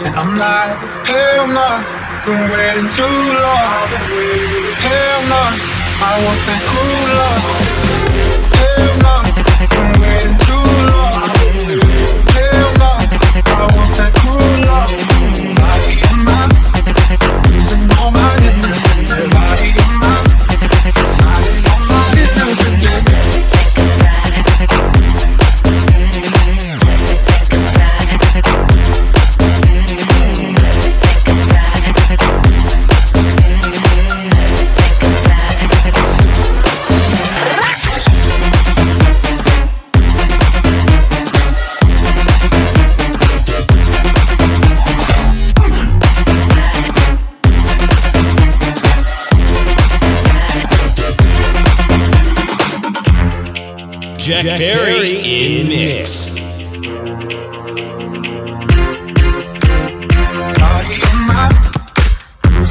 And I'm like, hell no, been waiting too long. Hell no, I want that cool love. Hell no, been waiting too long. Hell no, I want that cool love.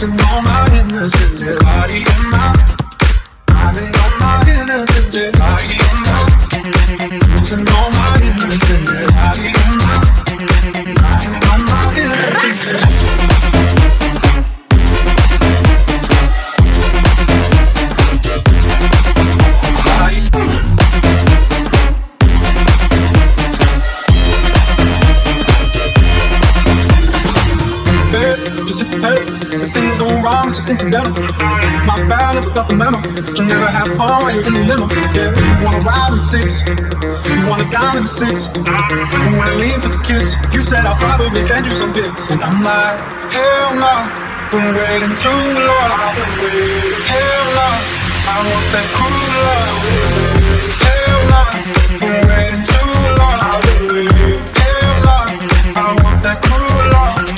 Losing all my innocence. Yeah, body in my, finding all my innocence. Yeah, body in my, losing all my innocence. Yeah, body in my, finding all my innocence. Incidental. My bad, never got the memo. You never have fun while you're in the limo. Yeah, you wanna ride in the six, you wanna dine in the six. When I leave for the kiss, you said I'll probably send you some pics. And I'm like, hell no, been waiting too long. Hell no, I want that cool love. Hell no, been waiting too long. Hell no, I want that cool love.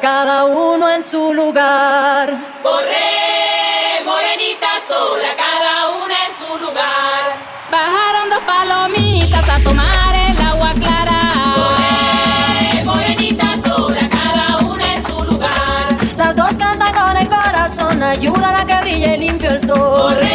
Cada uno en su lugar. Corre, morenita sola, cada una en su lugar. Bajaron dos palomitas a tomar el agua clara. Corre, morenita sola, cada una en su lugar. Las dos cantan con el corazón, ayudan a que brille limpio el sol. Corre,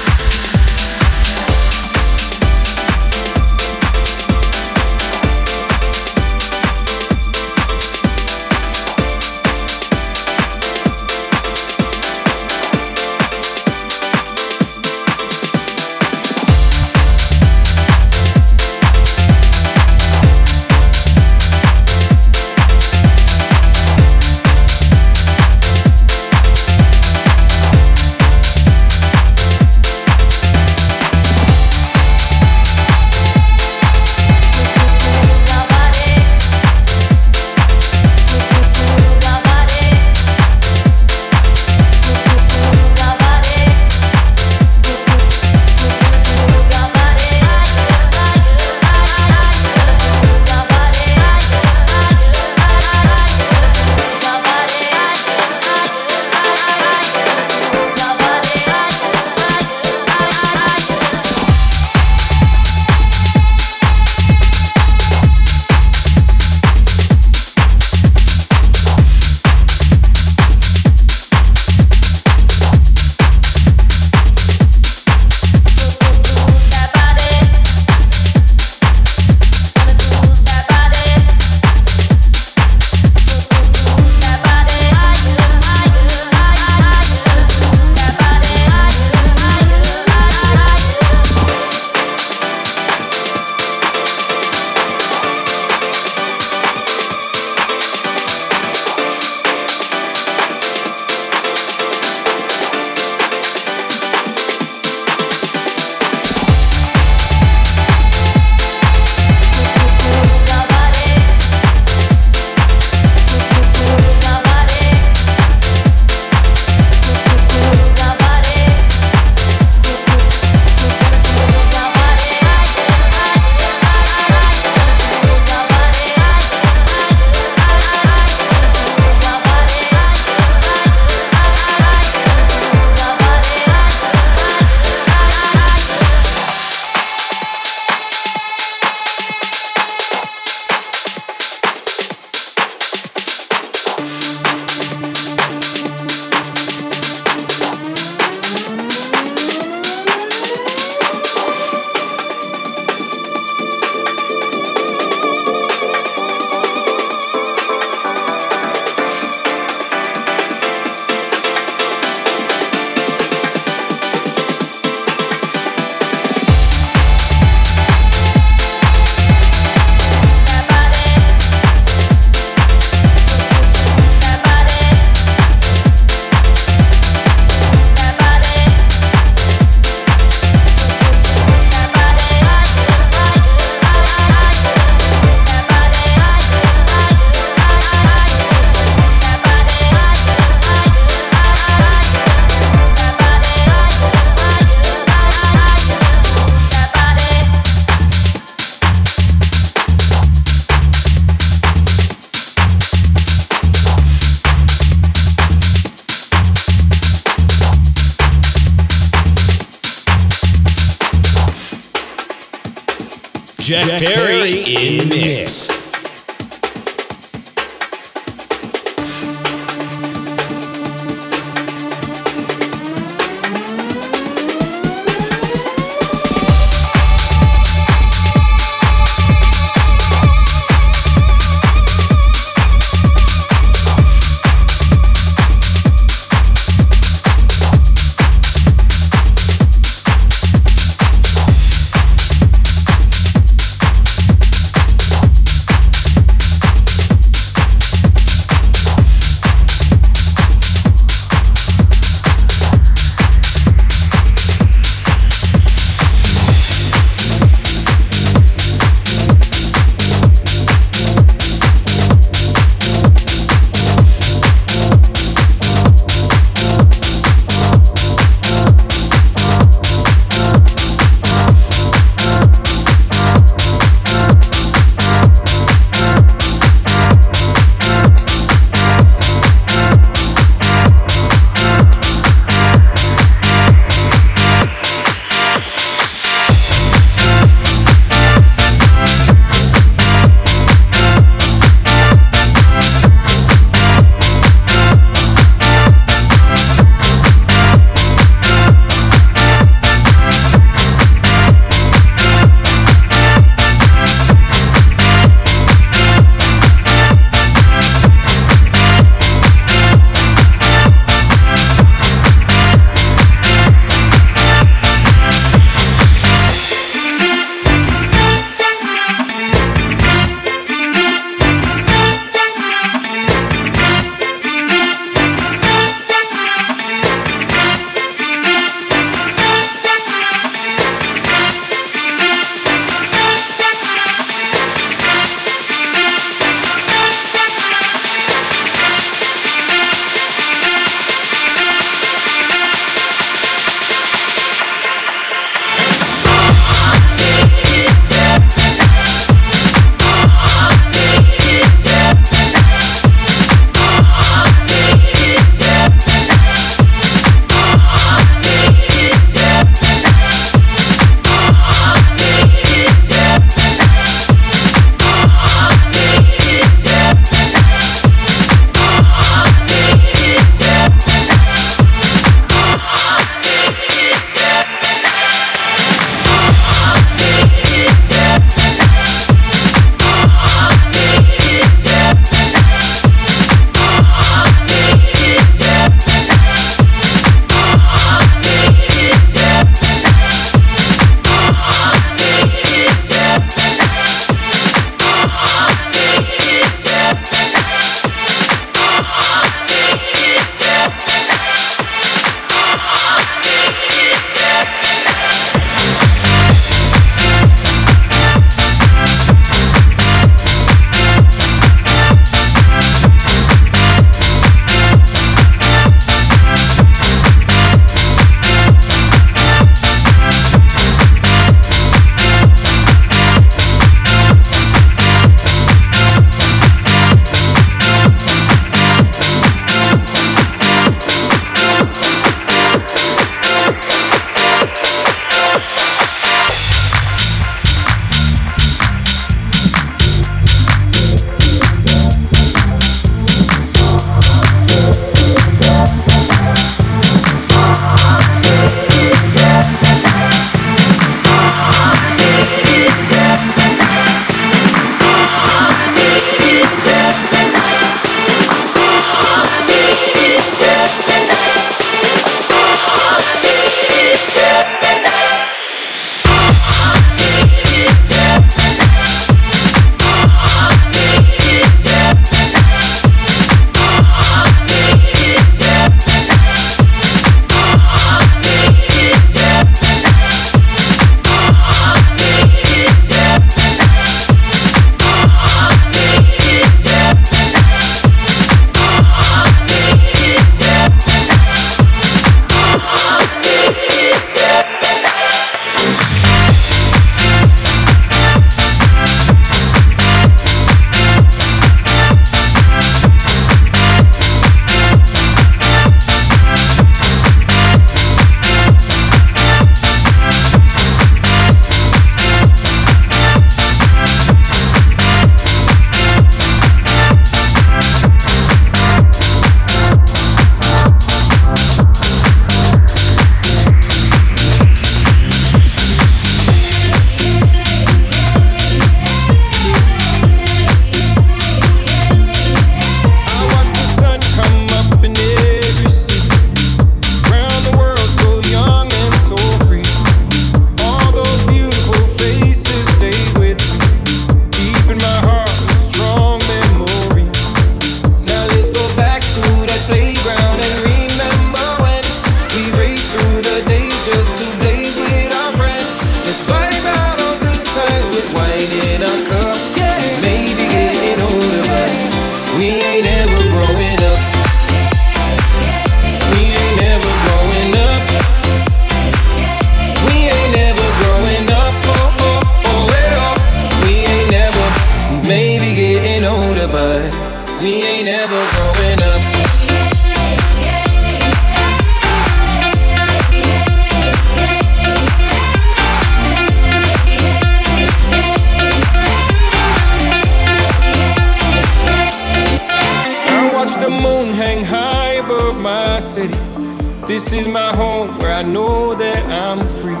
free.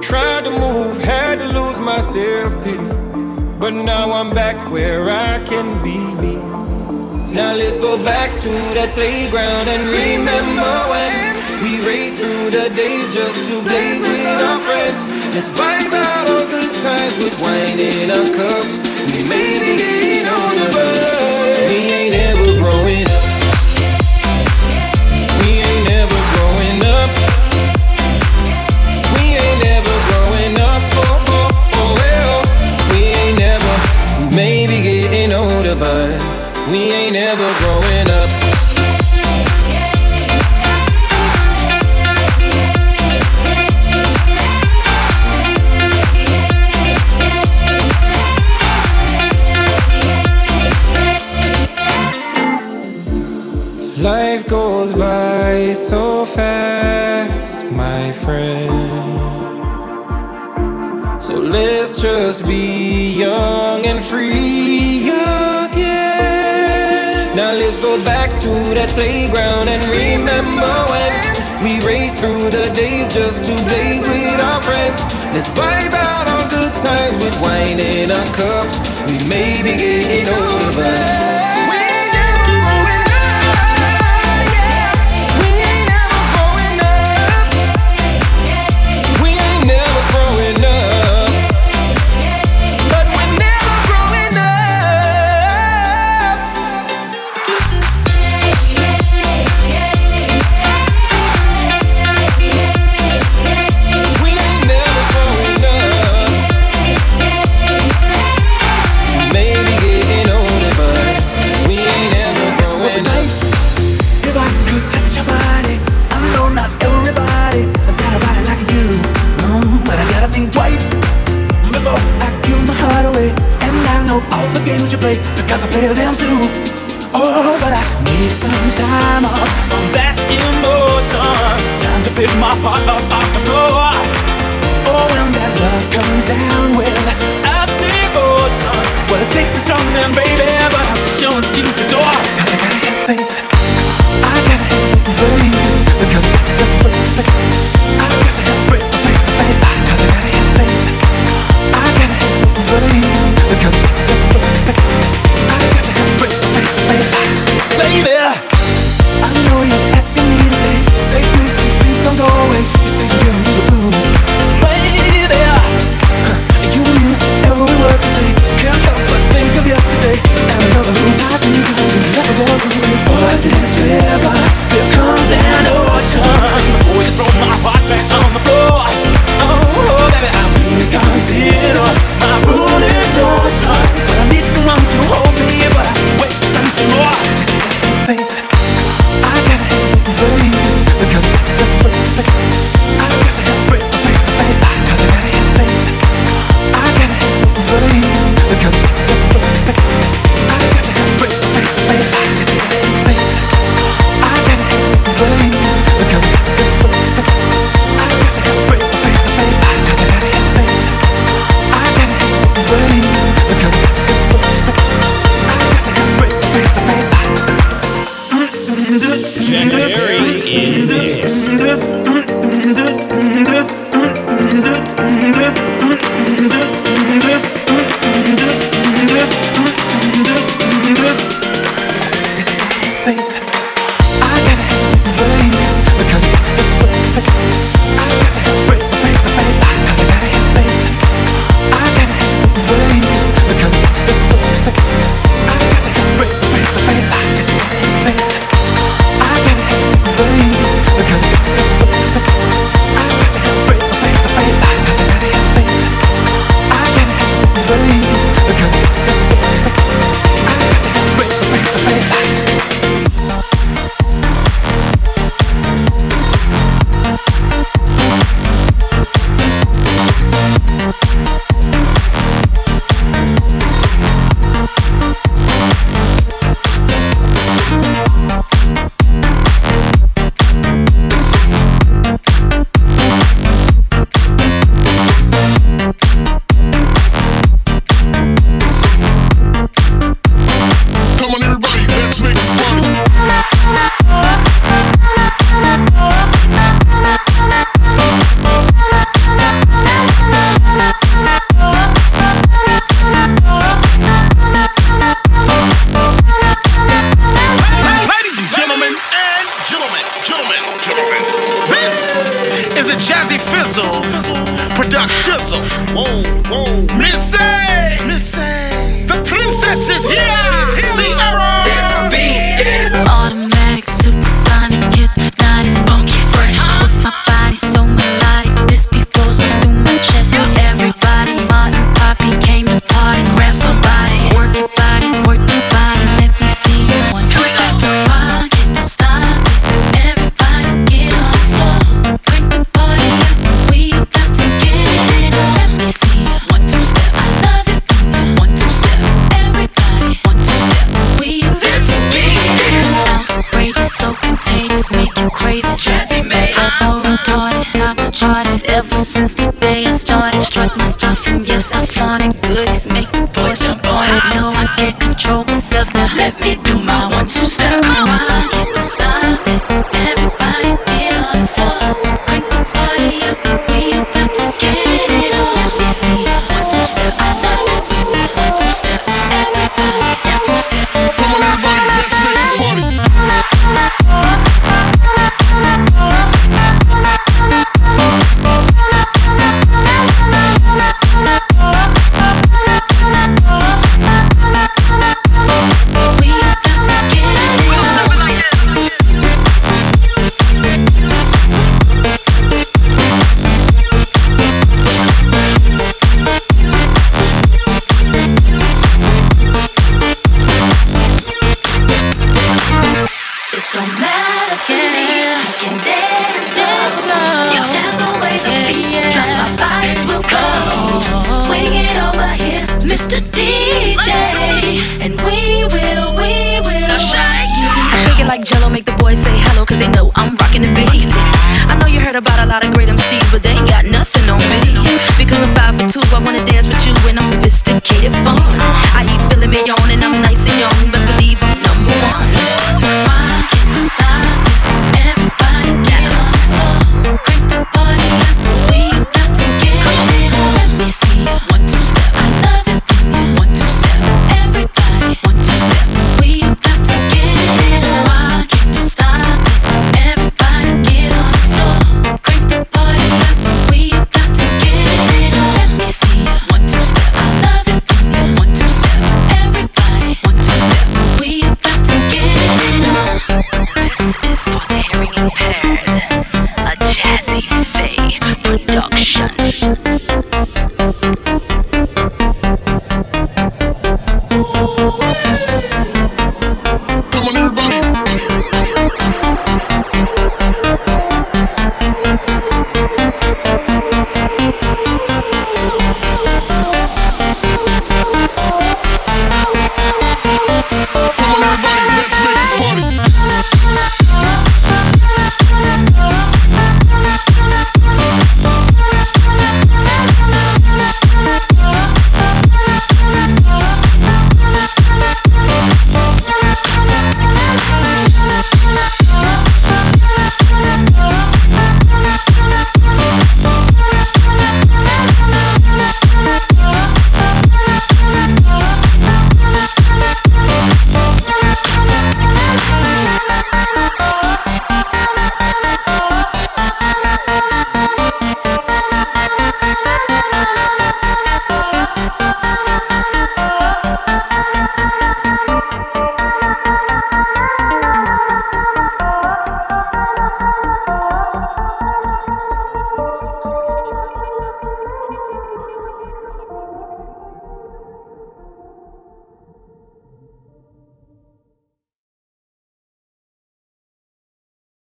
Tried to move, had to lose my self pity. But now I'm back where I can be me. Now let's go back to that playground and remember when we raced through the days just to play with our friends. Let's vibe out on good times with wine in our cups. We may be getting older, but we ain't ever growing up. Life goes by so fast, my friend. So let's just be young and free to that playground and remember when we raced through the days just to blaze with our friends. Let's vibe out on good times with wine in our cups. We may be getting older, play because I play them too. Oh, but I need some time off from that emotion. Time to pick my heart up off the floor. Oh, when that love comes down with a devotion. Well, it takes a strong man, baby, but I'm showing you the door. Cause I gotta have faith. I gotta have faith. Because I got to have faith. I got this river. Here comes an ocean. You my charted ever since the day I started. Struck my stuff, and yes, I'm flaunting goodies. Make the boys jump on it. Know I can't control myself, now let me do